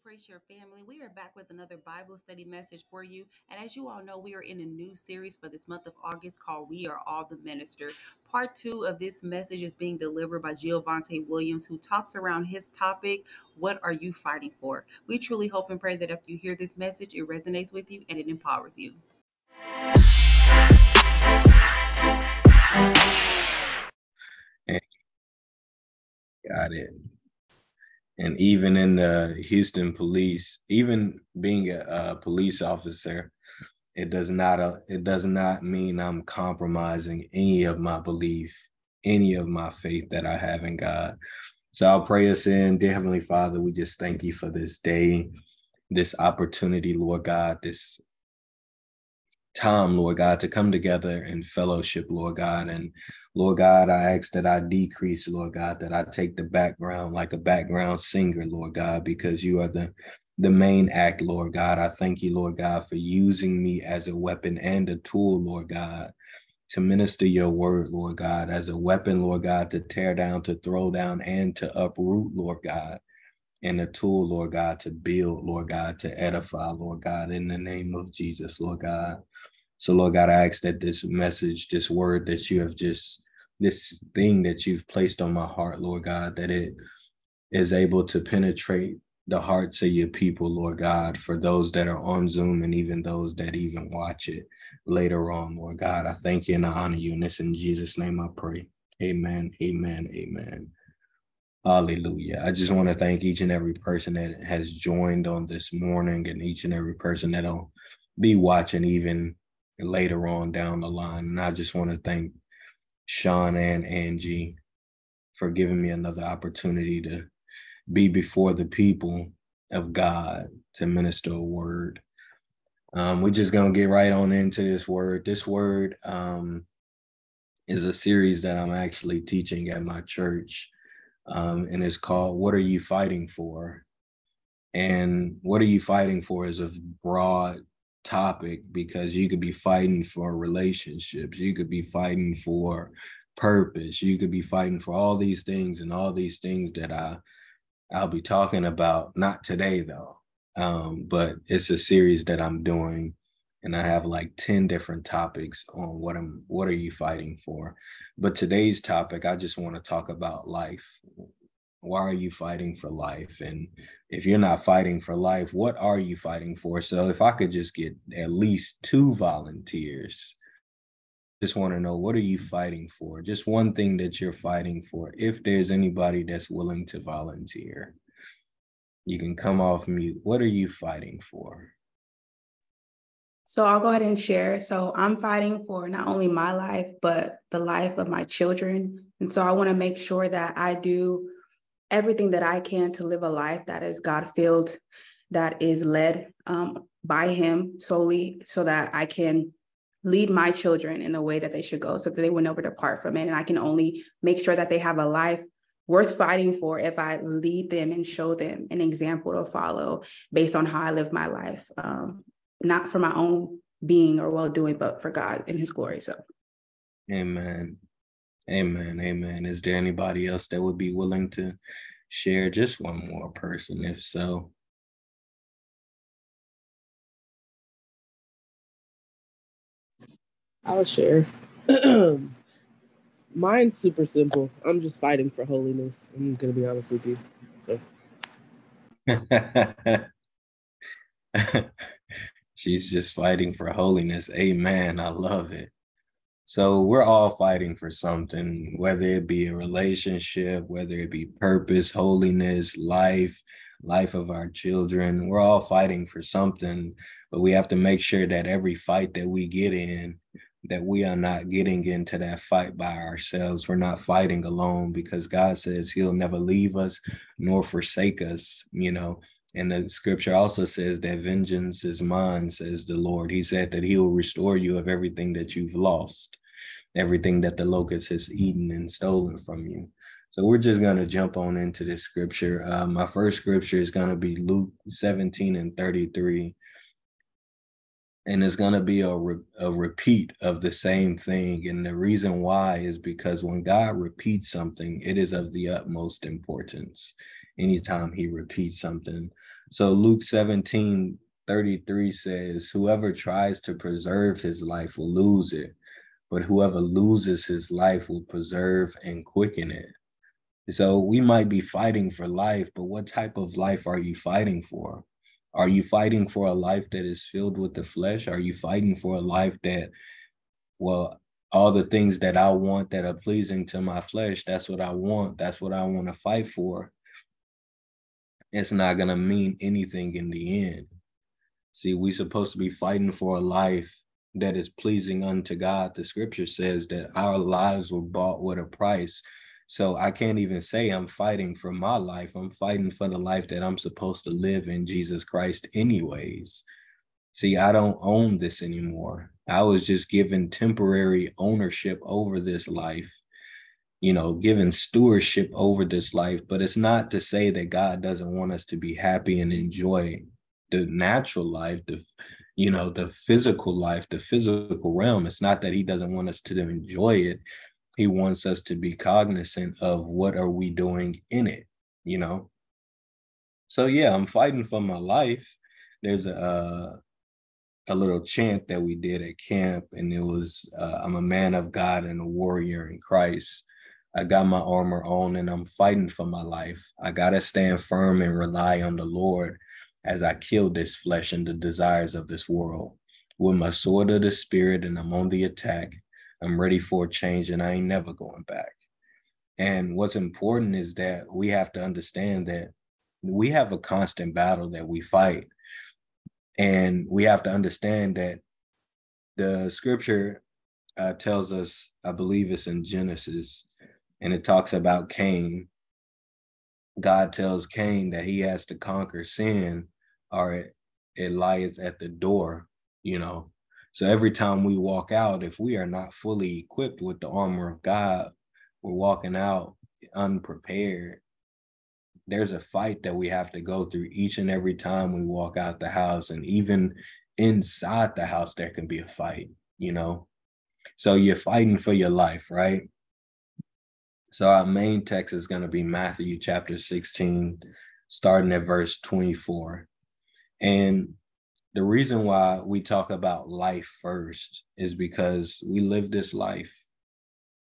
Pray Share family. We are back with another Bible study message for you. And as you all know, we are in a new series for this month of August called We Are All the Minister. Part two of this message is being delivered by Geovante Williams, who talks around his topic, What Are You Fighting For? We truly hope and pray that if you hear this message, it resonates with you and it empowers you. Got it and even in the Houston police, even being a, a police officer, it does not uh, it does not mean I'm compromising any of my belief, any of my faith that I have in God. So I'll pray us in, dear Heavenly Father. We just thank you for this day, this opportunity, Lord God, this time, Lord God, to come together in fellowship, Lord God. And Lord God, I ask that I decrease, Lord God, that I take the background like a background singer, Lord God, because you are the the main act, Lord God. I thank you, Lord God, for using me as a weapon and a tool, Lord God, to minister your word, Lord God, as a weapon, Lord God, to tear down, to throw down, and to uproot, Lord God, and a tool, Lord God, to build, Lord God, to edify, Lord God, in the name of Jesus, Lord God. So, Lord God, I ask that this message, this word that you have just, this thing that you've placed on my heart, Lord God, that it is able to penetrate the hearts of your people, Lord God, for those that are on Zoom and even those that even watch it later on, Lord God. I thank you and I honor you. And this in Jesus' name I pray. Amen, amen, amen. Hallelujah. I just want to thank each and every person that has joined on this morning and each and every person that'll be watching even later on down the line. And I just want to thank Sean and Angie for giving me another opportunity to be before the people of God to minister a word. Um, we're just gonna get right on into this word. This word um, is a series that I'm actually teaching at my church, um, and it's called "What Are You Fighting For?" And what are you fighting for is a broad topic because you could be fighting for relationships, you could be fighting for purpose, you could be fighting for all these things and all these things that I I'll be talking about not today though. Um, but it's a series that I'm doing and I have like 10 different topics on what I'm what are you fighting for. But today's topic I just want to talk about life why are you fighting for life? And if you're not fighting for life what are you fighting for? So if i could just get at least two volunteers just want to know what are you mm-hmm. fighting for? Just one thing that you're fighting for if there's anybody that's willing to volunteer. You can come off mute. What are you fighting for? So I'll go ahead and share. So I'm fighting for not only my life, but the life of my children. And so I want to make sure that I do everything that I can to live a life that is God filled, that is led um, by Him solely, so that I can lead my children in the way that they should go so that they will never depart from it. And I can only make sure that they have a life worth fighting for if I lead them and show them an example to follow based on how I live my life, um, not for my own being or well doing, but for God and His glory. So, Amen. Amen. Amen. Is there anybody else that would be willing to share just one more person? If so, I'll share. Mine's super simple. I'm just fighting for holiness. I'm gonna be honest with you. So she's just fighting for holiness. Amen. I love it. So we're all fighting for something, whether it be a relationship, whether it be purpose, holiness, life, life of our children. We're all fighting for something, but we have to make sure that every fight that we get in, that we are not getting into that fight by ourselves. We're not fighting alone because God says he'll never leave us nor forsake us, you know. And the scripture also says that vengeance is mine, says the Lord. He said that he will restore you of everything that you've lost everything that the locust has eaten and stolen from you. So we're just going to jump on into this scripture. Uh, my first scripture is going to be Luke 17 and 33. And it's going to be a, re- a repeat of the same thing. And the reason why is because when God repeats something, it is of the utmost importance anytime he repeats something. So Luke 17 33 says, Whoever tries to preserve his life will lose it, but whoever loses his life will preserve and quicken it. So we might be fighting for life, but what type of life are you fighting for? Are you fighting for a life that is filled with the flesh? Are you fighting for a life that, well, all the things that I want that are pleasing to my flesh, that's what I want. That's what I want to fight for. It's not going to mean anything in the end. See, we're supposed to be fighting for a life that is pleasing unto God. The scripture says that our lives were bought with a price. So I can't even say I'm fighting for my life. I'm fighting for the life that I'm supposed to live in Jesus Christ, anyways. See, I don't own this anymore. I was just given temporary ownership over this life, you know, given stewardship over this life. But it's not to say that God doesn't want us to be happy and enjoy the natural life, the you know, the physical life, the physical realm. It's not that he doesn't want us to enjoy it. He wants us to be cognizant of what are we doing in it, you know? So yeah, I'm fighting for my life. There's a a little chant that we did at camp, and it was uh, I'm a man of God and a warrior in Christ. I got my armor on and I'm fighting for my life. I got to stand firm and rely on the Lord as I kill this flesh and the desires of this world. With my sword of the spirit and I'm on the attack, I'm ready for a change and I ain't never going back. And what's important is that we have to understand that we have a constant battle that we fight. And we have to understand that the scripture uh, tells us, I believe it's in Genesis, and it talks about Cain. God tells Cain that he has to conquer sin or it, it lies at the door, you know. So every time we walk out, if we are not fully equipped with the armor of God, we're walking out unprepared. There's a fight that we have to go through each and every time we walk out the house. And even inside the house, there can be a fight, you know. So you're fighting for your life, right? So our main text is going to be Matthew chapter 16, starting at verse 24. And the reason why we talk about life first is because we live this life.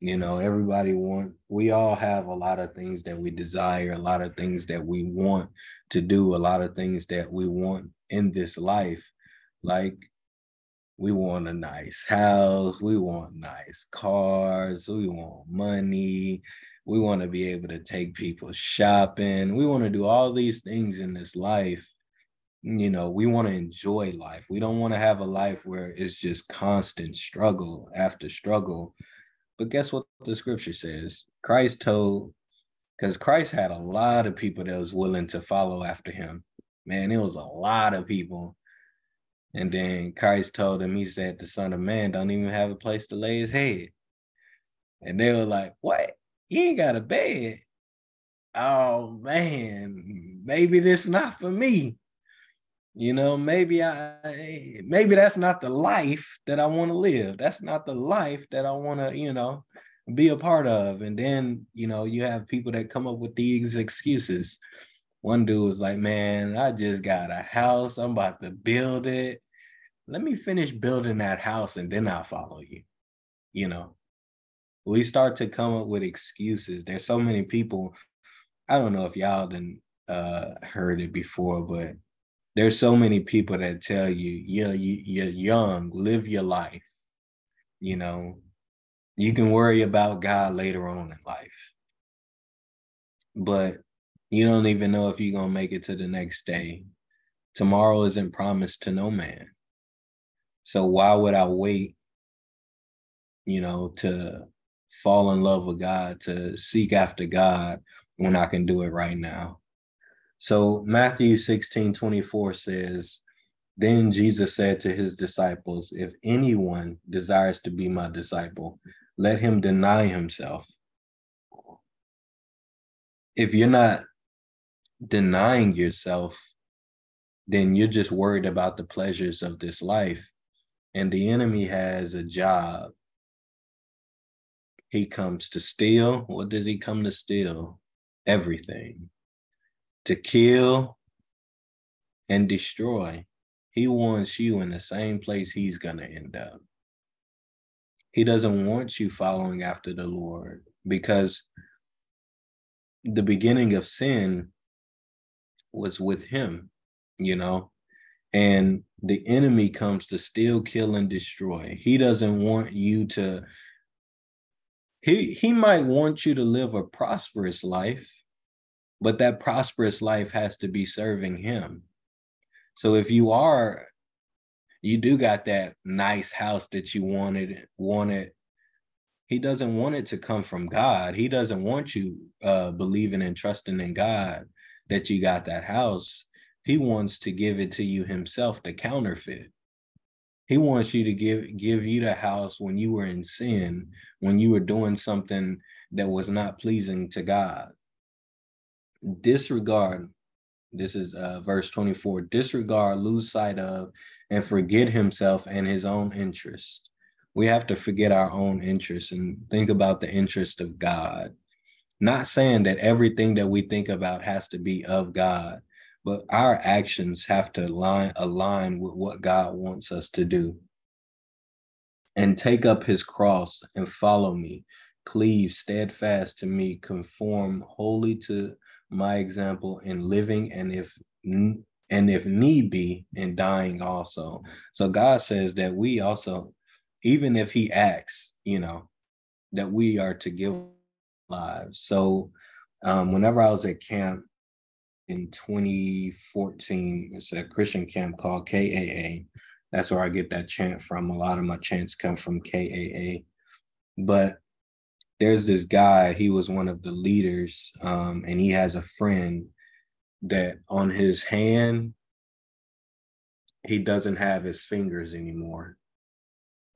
You know, everybody want we all have a lot of things that we desire, a lot of things that we want to do, a lot of things that we want in this life. Like we want a nice house, we want nice cars, we want money, we want to be able to take people shopping, we want to do all these things in this life. You know we want to enjoy life. We don't want to have a life where it's just constant struggle after struggle. But guess what the scripture says? Christ told because christ had a lot of people that was willing to follow after him. Man it was a lot of people and then christ told him he said the son of man don't even have a place to lay his head. And they were like what? You ain't got a bed? Oh man maybe this not for me. You know maybe i maybe that's not the life that i want to live. That's not the life that i want to you know be a part of. And then you know you have people that come up with these excuses. One dude was like man i just got a house. I'm about to build it let me finish building that house and then i'll follow you you know we start to come up with excuses there's so many people i don't know if y'all done uh heard it before but there's so many people that tell you, you know, you, you're young, live your life. You know, you can worry about God later on in life. But you don't even know if you're to make it to the next day. Tomorrow isn't promised to no man. So why would I wait, you know, to fall in love with God, to seek after God when I can do it right now? So Matthew 16 24 says, Then Jesus said to his disciples, If anyone desires to be my disciple, let him deny himself. If you're not denying yourself, then you're just worried about the pleasures of this life. And the enemy has a job. He comes to steal. What does he come to steal? Everything to kill, and destroy. He wants you in the same place he's going to end up. He doesn't want you following after the Lord because the beginning of sin was with him, you know, and the enemy comes to steal, kill, and destroy. He doesn't want you to, he, he might want you to live a prosperous life, but that prosperous life has to be serving him. So if you are, you do got that nice house that you wanted, wanted he doesn't want it to come from God. He doesn't want you uh, believing and trusting in God that you got that house. He wants to give it to you himself, the counterfeit. He wants you to give give you the house when you were in sin, when you were doing something that was not pleasing to God. Disregard, this is uh, verse 24, disregard, lose sight of, and forget himself and his own interest we have to forget our own interests and think about the interest of God. Not saying that everything that we think about has to be of God, but our actions have to align, align with what God wants us to do. And take up his cross and follow me. Cleave steadfast to me, conform wholly to my example in living and if and if need be in dying also. So God says that we also even if he acts, you know, that we are to give lives. So um, whenever I was at camp in 2014, it's a Christian camp called KAA. That's where I get that chant from. A lot of my chants come from KAA. But there's this guy, he was one of the leaders, um, and he has a friend that on his hand, he doesn't have his fingers anymore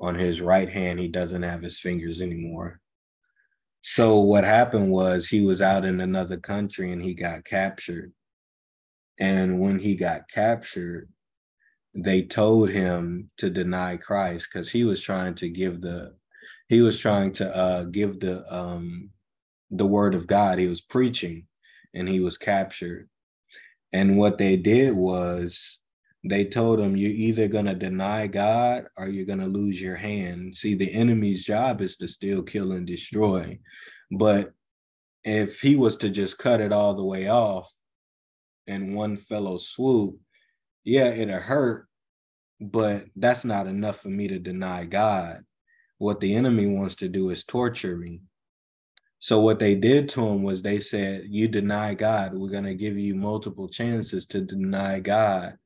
on his right hand, he doesn't have his fingers anymore. So what happened was he was out in another country and he got captured. And when he got captured, they told him to deny Christ because he was trying to give the he was trying to uh give the um the word of God. He was preaching and he was captured. And what they did was they told him you're either going to deny God or you're going to lose your hand. See, the enemy's job is to steal, kill, and destroy. But if he was to just cut it all the way off in one fellow swoop, yeah, it'll hurt, but that's not enough for me to deny God. What the enemy wants to do is torture me. So what they did to him was they said, "You deny God, we're going to give you multiple chances to deny God."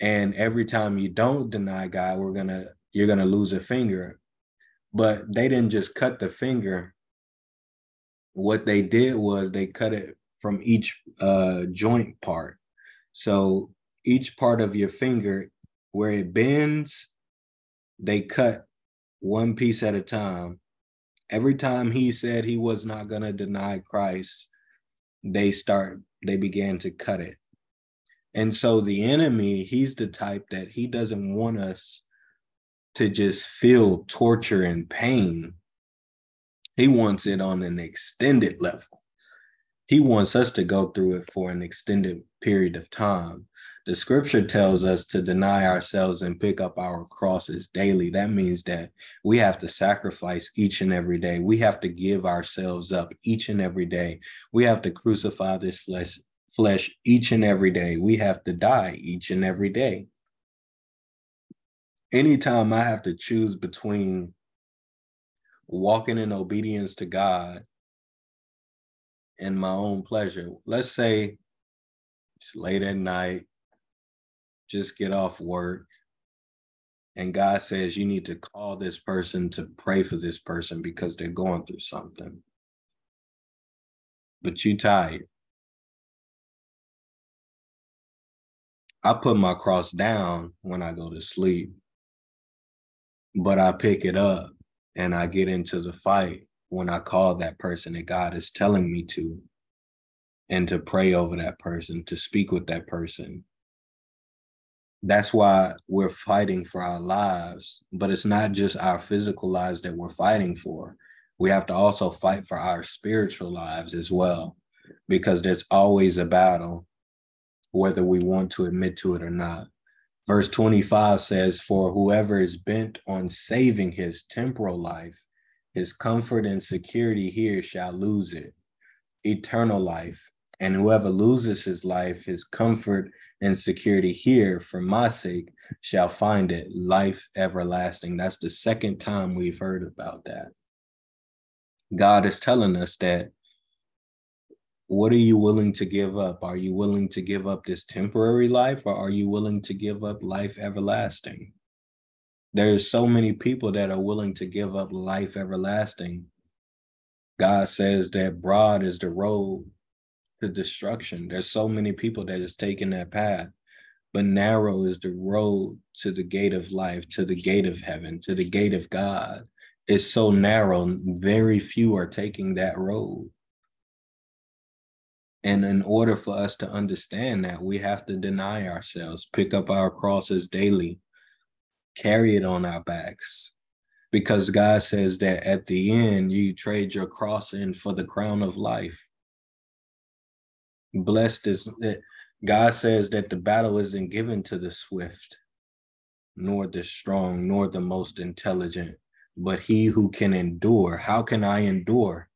And every time you don't deny God, we're gonna you're gonna lose a finger. But they didn't just cut the finger. What they did was they cut it from each uh, joint part. So each part of your finger, where it bends, they cut one piece at a time. Every time he said he was not going to deny Christ, they start they began to cut it. And so the enemy, he's the type that he doesn't want us to just feel torture and pain. He wants it on an extended level. He wants us to go through it for an extended period of time. The scripture tells us to deny ourselves and pick up our crosses daily. That means that we have to sacrifice each and every day. We have to give ourselves up each and every day. We have to crucify this flesh flesh each and every day. We have to die each and every day. Anytime I have to choose between walking in obedience to God and my own pleasure, let's say it's late at night, just get off work, and God says you need to call this person to pray for this person because they're going through something. But you're tired. I put my cross down when I go to sleep, but I pick it up and I get into the fight when I call that person that God is telling me to and to pray over that person, to speak with that person. That's why we're fighting for our lives, but it's not just our physical lives that we're fighting for. We have to also fight for our spiritual lives as well, because there's always a battle whether we want to admit to it or not. Verse 25 says, For whoever is bent on saving his temporal life, his comfort and security here shall lose it, eternal life. And whoever loses his life, his comfort and security here for my sake shall find it, life everlasting. That's the second time we've heard about that. God is telling us that what are you willing to give up? Are you willing to give up this temporary life or are you willing to give up life everlasting? There's so many people that are willing to give up life everlasting. God says that broad is the road to destruction. There's so many people that is taking that path, but narrow is the road to the gate of life, to the gate of heaven, to the gate of God. It's so narrow, very few are taking that road. And in order for us to understand that, we have to deny ourselves, pick up our crosses daily, carry it on our backs. Because God says that at the end, you trade your cross in for the crown of life. Blessed is that God says that the battle isn't given to the swift, nor the strong, nor the most intelligent, but he who can endure. How can I endure?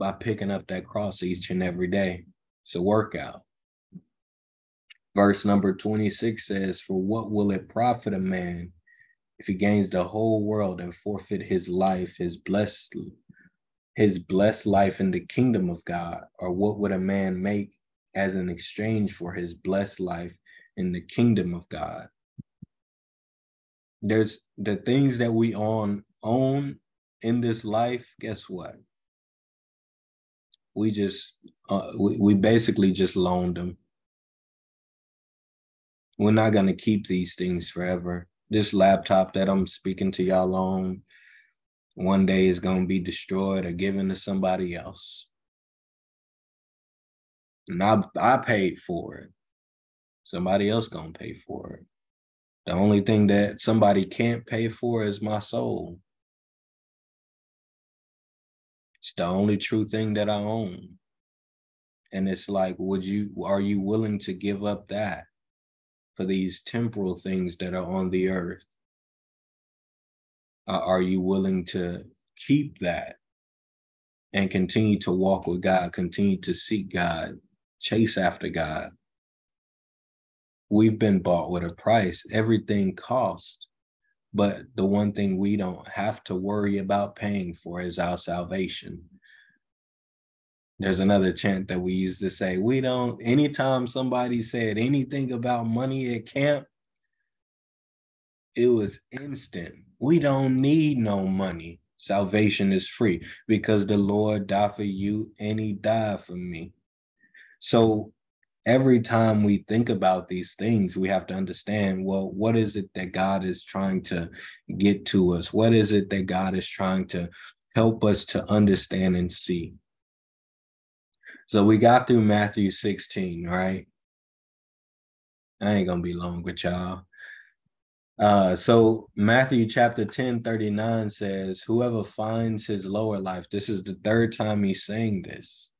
by picking up that cross each and every day. It's a workout. Verse number 26 says, For what will it profit a man if he gains the whole world and forfeit his life, his blessed his blessed life in the kingdom of God? Or what would a man make as an exchange for his blessed life in the kingdom of God? There's the things that we own own in this life, guess what? we just uh, we, we basically just loaned them we're not going to keep these things forever. This laptop that i'm speaking to y'all on one day is going to be destroyed or given to somebody else. And i i paid for it. Somebody else going to pay for it. The only thing that somebody can't pay for is my soul. It's the only true thing that I own. And it's like, would you are you willing to give up that for these temporal things that are on the earth? Uh, are you willing to keep that and continue to walk with God, continue to seek God, chase after God? We've been bought with a price. Everything costs. But the one thing we don't have to worry about paying for is our salvation. There's another chant that we used to say, we don't, anytime somebody said anything about money at camp, it was instant. We don't need no money. Salvation is free because the Lord died for you and he died for me. So every time we think about these things, we have to understand well, what is it that God is trying to get to us? What is it that God is trying to help us to understand and see? So we got through Matthew 16, right? I ain't gonna be long with y'all. Uh, so Matthew chapter 10, 39 says, Whoever finds his lower life, this is the third time he's saying this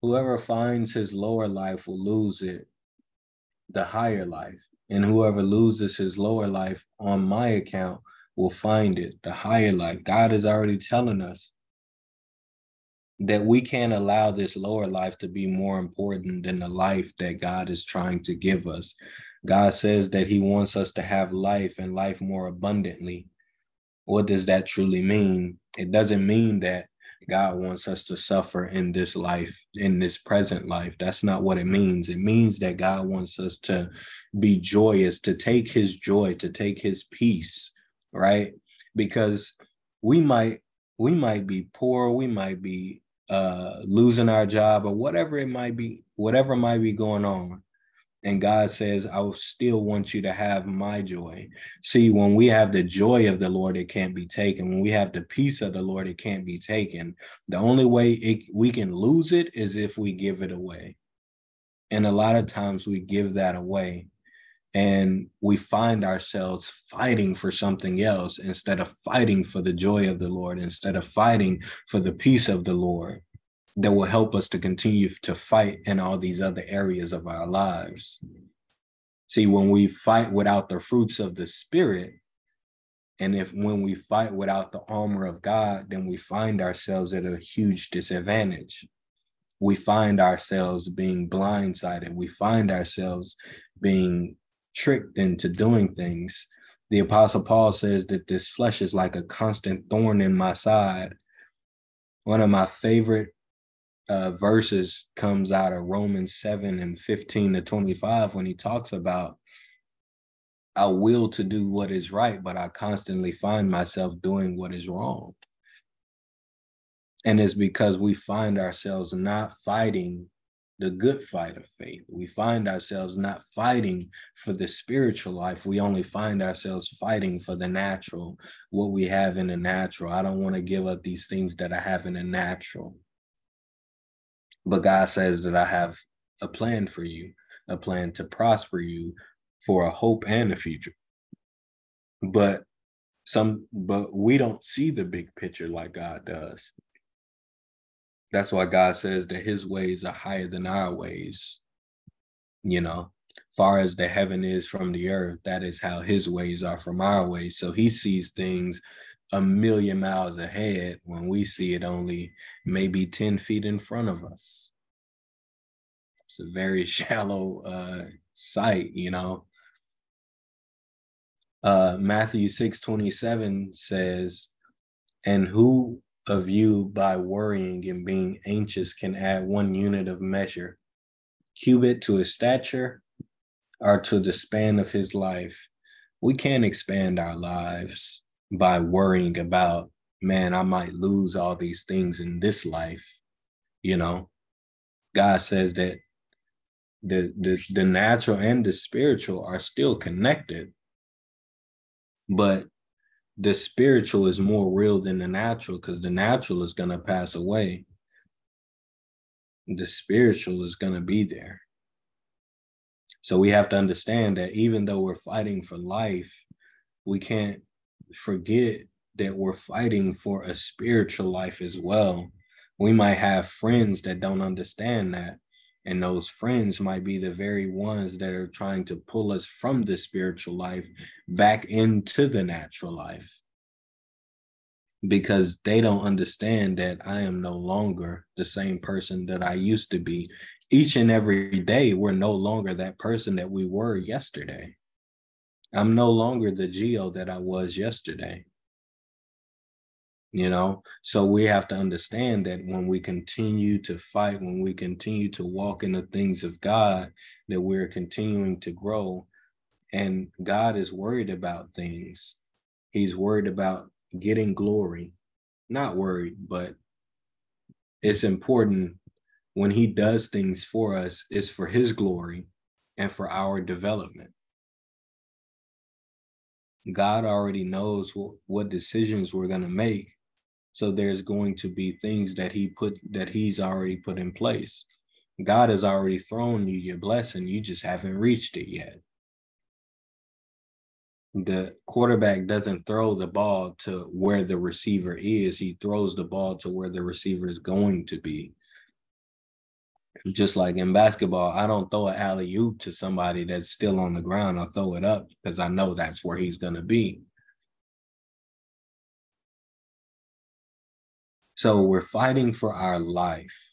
Whoever finds his lower life will lose it, the higher life. And whoever loses his lower life on my account will find it, the higher life. God is already telling us that we can't allow this lower life to be more important than the life that God is trying to give us. God says that He wants us to have life and life more abundantly. What does that truly mean? It doesn't mean that God wants us to suffer in this life, in this present life. That's not what it means. It means that God wants us to be joyous, to take his joy, to take his peace, right? Because we might we might be poor, we might be uh losing our job or whatever it might be, whatever might be going on. And God says, I will still want you to have my joy. See, when we have the joy of the Lord, it can't be taken. When we have the peace of the Lord, it can't be taken. The only way it, we can lose it is if we give it away. And a lot of times we give that away and we find ourselves fighting for something else instead of fighting for the joy of the Lord, instead of fighting for the peace of the Lord. that will help us to continue to fight in all these other areas of our lives. See, when we fight without the fruits of the spirit, and if when we fight without the armor of God, then we find ourselves at a huge disadvantage. We find ourselves being blindsided. We find ourselves being tricked into doing things. The Apostle Paul says that this flesh is like a constant thorn in my side. One of my favorite uh, verses comes out of Romans 7 and 15 to 25 when he talks about I will to do what is right, but I constantly find myself doing what is wrong. And it's because we find ourselves not fighting the good fight of faith. We find ourselves not fighting for the spiritual life. We only find ourselves fighting for the natural, what we have in the natural. I don't want to give up these things that I have in the natural. But God says that I have a plan for you, a plan to prosper you for a hope and a future. But some but we don't see the big picture like God does. That's why God says that his ways are higher than our ways. You know, far as the heaven is from the earth, that is how his ways are from our ways. So he sees things a million miles ahead when we see it only maybe 10 feet in front of us. It's a very shallow uh, sight, you know. Uh, Matthew 6 27 says, And who of you by worrying and being anxious can add one unit of measure, cubit to his stature or to the span of his life? We can't expand our lives by worrying about, man, I might lose all these things in this life. You know, God says that the, the, the natural and the spiritual are still connected, but the spiritual is more real than the natural because the natural is going to pass away. The spiritual is going to be there. So we have to understand that even though we're fighting for life, we can't forget that we're fighting for a spiritual life as well. We might have friends that don't understand that. And those friends might be the very ones that are trying to pull us from the spiritual life back into the natural life. Because they don't understand that I am no longer the same person that I used to be. Each and every day, we're no longer that person that we were yesterday. I'm no longer the Geo that I was yesterday. You know, so we have to understand that when we continue to fight, when we continue to walk in the things of God, that we're continuing to grow. And God is worried about things. He's worried about getting glory. Not worried, but it's important when He does things for us, it's for His glory and for our development. God already knows what, what decisions we're going to make. So there's going to be things that he put that he's already put in place. God has already thrown you your blessing. You just haven't reached it yet. The quarterback doesn't throw the ball to where the receiver is. He throws the ball to where the receiver is going to be just like in basketball, I don't throw an alley oop to somebody that's still on the ground. I throw it up because I know that's where he's going to be. So we're fighting for our life,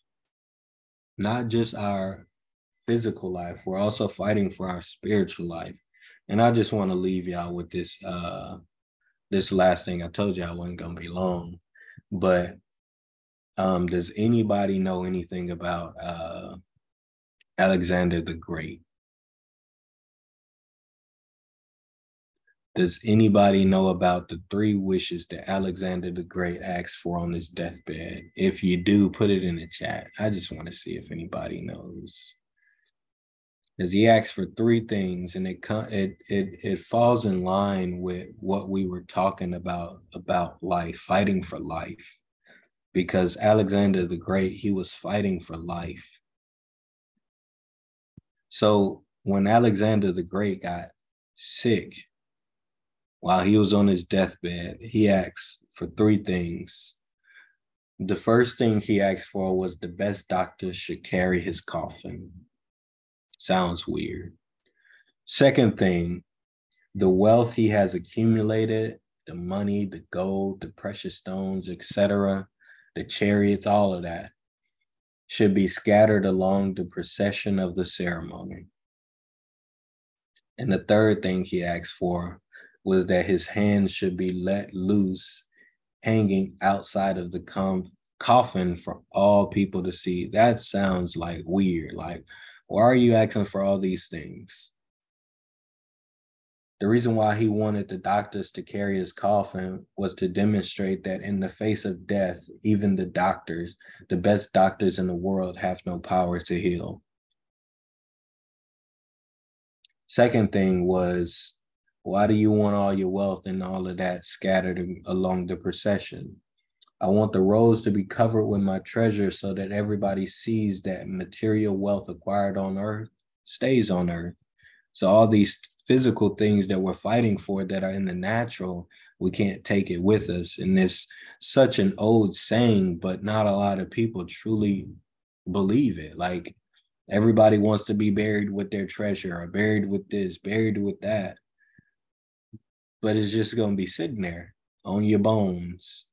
not just our physical life. We're also fighting for our spiritual life. And I just want to leave y'all with this uh this last thing. I told you I wasn't gonna be long, but um, does anybody know anything about uh, Alexander the Great? Does anybody know about the three wishes that Alexander the Great asked for on his deathbed? If you do, put it in the chat. I just want to see if anybody knows. Because he asked for three things, and it it it it falls in line with what we were talking about about life, fighting for life because Alexander the Great, he was fighting for life. So when Alexander the Great got sick, while he was on his deathbed, he asked for three things. The first thing he asked for was the best doctor should carry his coffin. Sounds weird. Second thing, the wealth he has accumulated, the money, the gold, the precious stones, etc., the chariots, all of that should be scattered along the procession of the ceremony. And the third thing he asked for was that his hands should be let loose, hanging outside of the com- coffin for all people to see. That sounds like weird. Like, why are you asking for all these things? The reason why he wanted the doctors to carry his coffin was to demonstrate that in the face of death, even the doctors, the best doctors in the world, have no power to heal. Second thing was, why do you want all your wealth and all of that scattered along the procession? I want the roads to be covered with my treasure so that everybody sees that material wealth acquired on earth stays on earth. So all these physical things that we're fighting for that are in the natural, we can't take it with us. And it's such an old saying, but not a lot of people truly believe it. Like everybody wants to be buried with their treasure or buried with this, buried with that. But it's just going to be sitting there on your bones.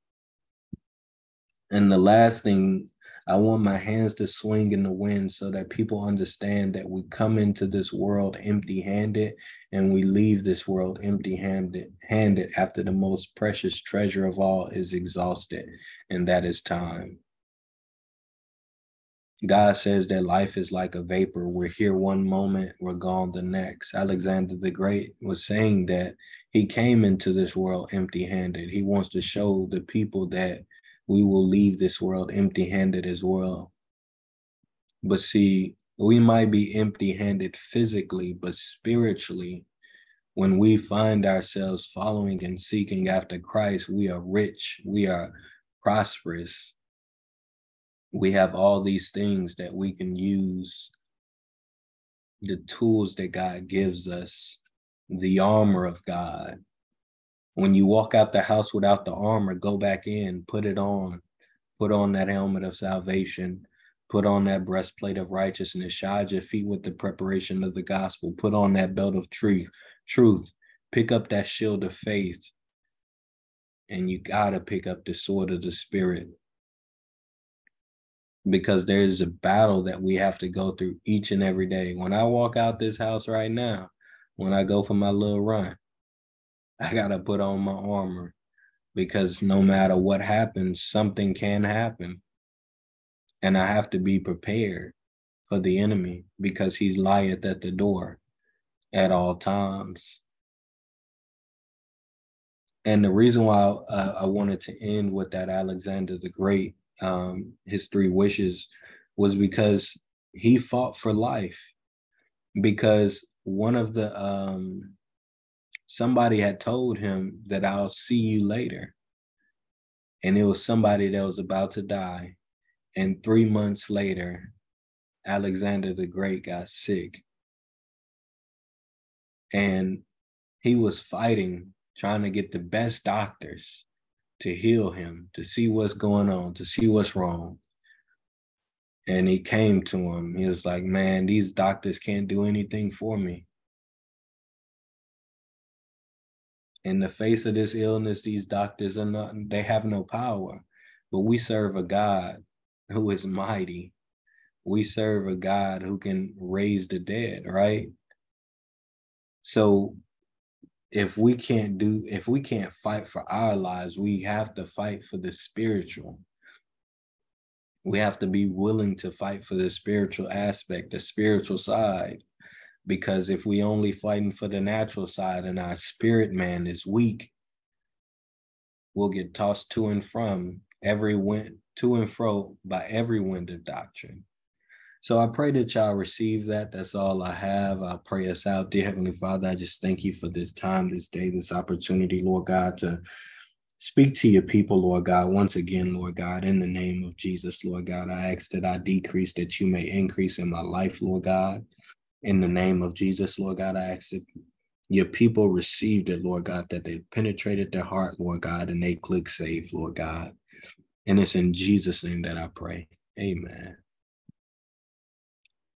And the last thing I want my hands to swing in the wind so that people understand that we come into this world empty handed and we leave this world empty handed after the most precious treasure of all is exhausted, and that is time. God says that life is like a vapor. We're here one moment, we're gone the next. Alexander the Great was saying that he came into this world empty handed. He wants to show the people that we will leave this world empty handed as well. But see, we might be empty handed physically, but spiritually, when we find ourselves following and seeking after Christ, we are rich, we are prosperous. We have all these things that we can use, the tools that God gives us, the armor of God when you walk out the house without the armor, go back in, put it on, put on that helmet of salvation, put on that breastplate of righteousness, shod your feet with the preparation of the gospel, put on that belt of truth, truth, pick up that shield of faith, and you gotta pick up the sword of the spirit. Because there is a battle that we have to go through each and every day. When I walk out this house right now, when I go for my little run, I gotta put on my armor because no matter what happens, something can happen. And I have to be prepared for the enemy because he's lieth at the door at all times. And the reason why uh, I wanted to end with that Alexander the Great, um, his three wishes, was because he fought for life. Because one of the um, somebody had told him that I'll see you later. And it was somebody that was about to die. And three months later, Alexander the Great got sick. And he was fighting, trying to get the best doctors to heal him, to see what's going on, to see what's wrong. And he came to him. He was like, Man, these doctors can't do anything for me. in the face of this illness, these doctors are not, they have no power. But we serve a God who is mighty. We serve a God who can raise the dead, right? So if we can't do, if we can't fight for our lives, we have to fight for the spiritual. We have to be willing to fight for the spiritual aspect, the spiritual side. Because if we only fighting for the natural side and our spirit man is weak we'll get tossed to and from every wind to and fro by every wind of doctrine. So i pray that y'all receive that. That's all i have. I pray us out. Dear heavenly father i just thank you for this time this day this opportunity lord god to Speak to your people, Lord God, once again, Lord God, in the name of Jesus, Lord God. I ask that I decrease, that you may increase in my life, Lord God. In the name of Jesus, Lord God, I ask that your people received it, Lord God, that they penetrated their heart, Lord God, and they click save, Lord God. And it's in Jesus' name that I pray. Amen.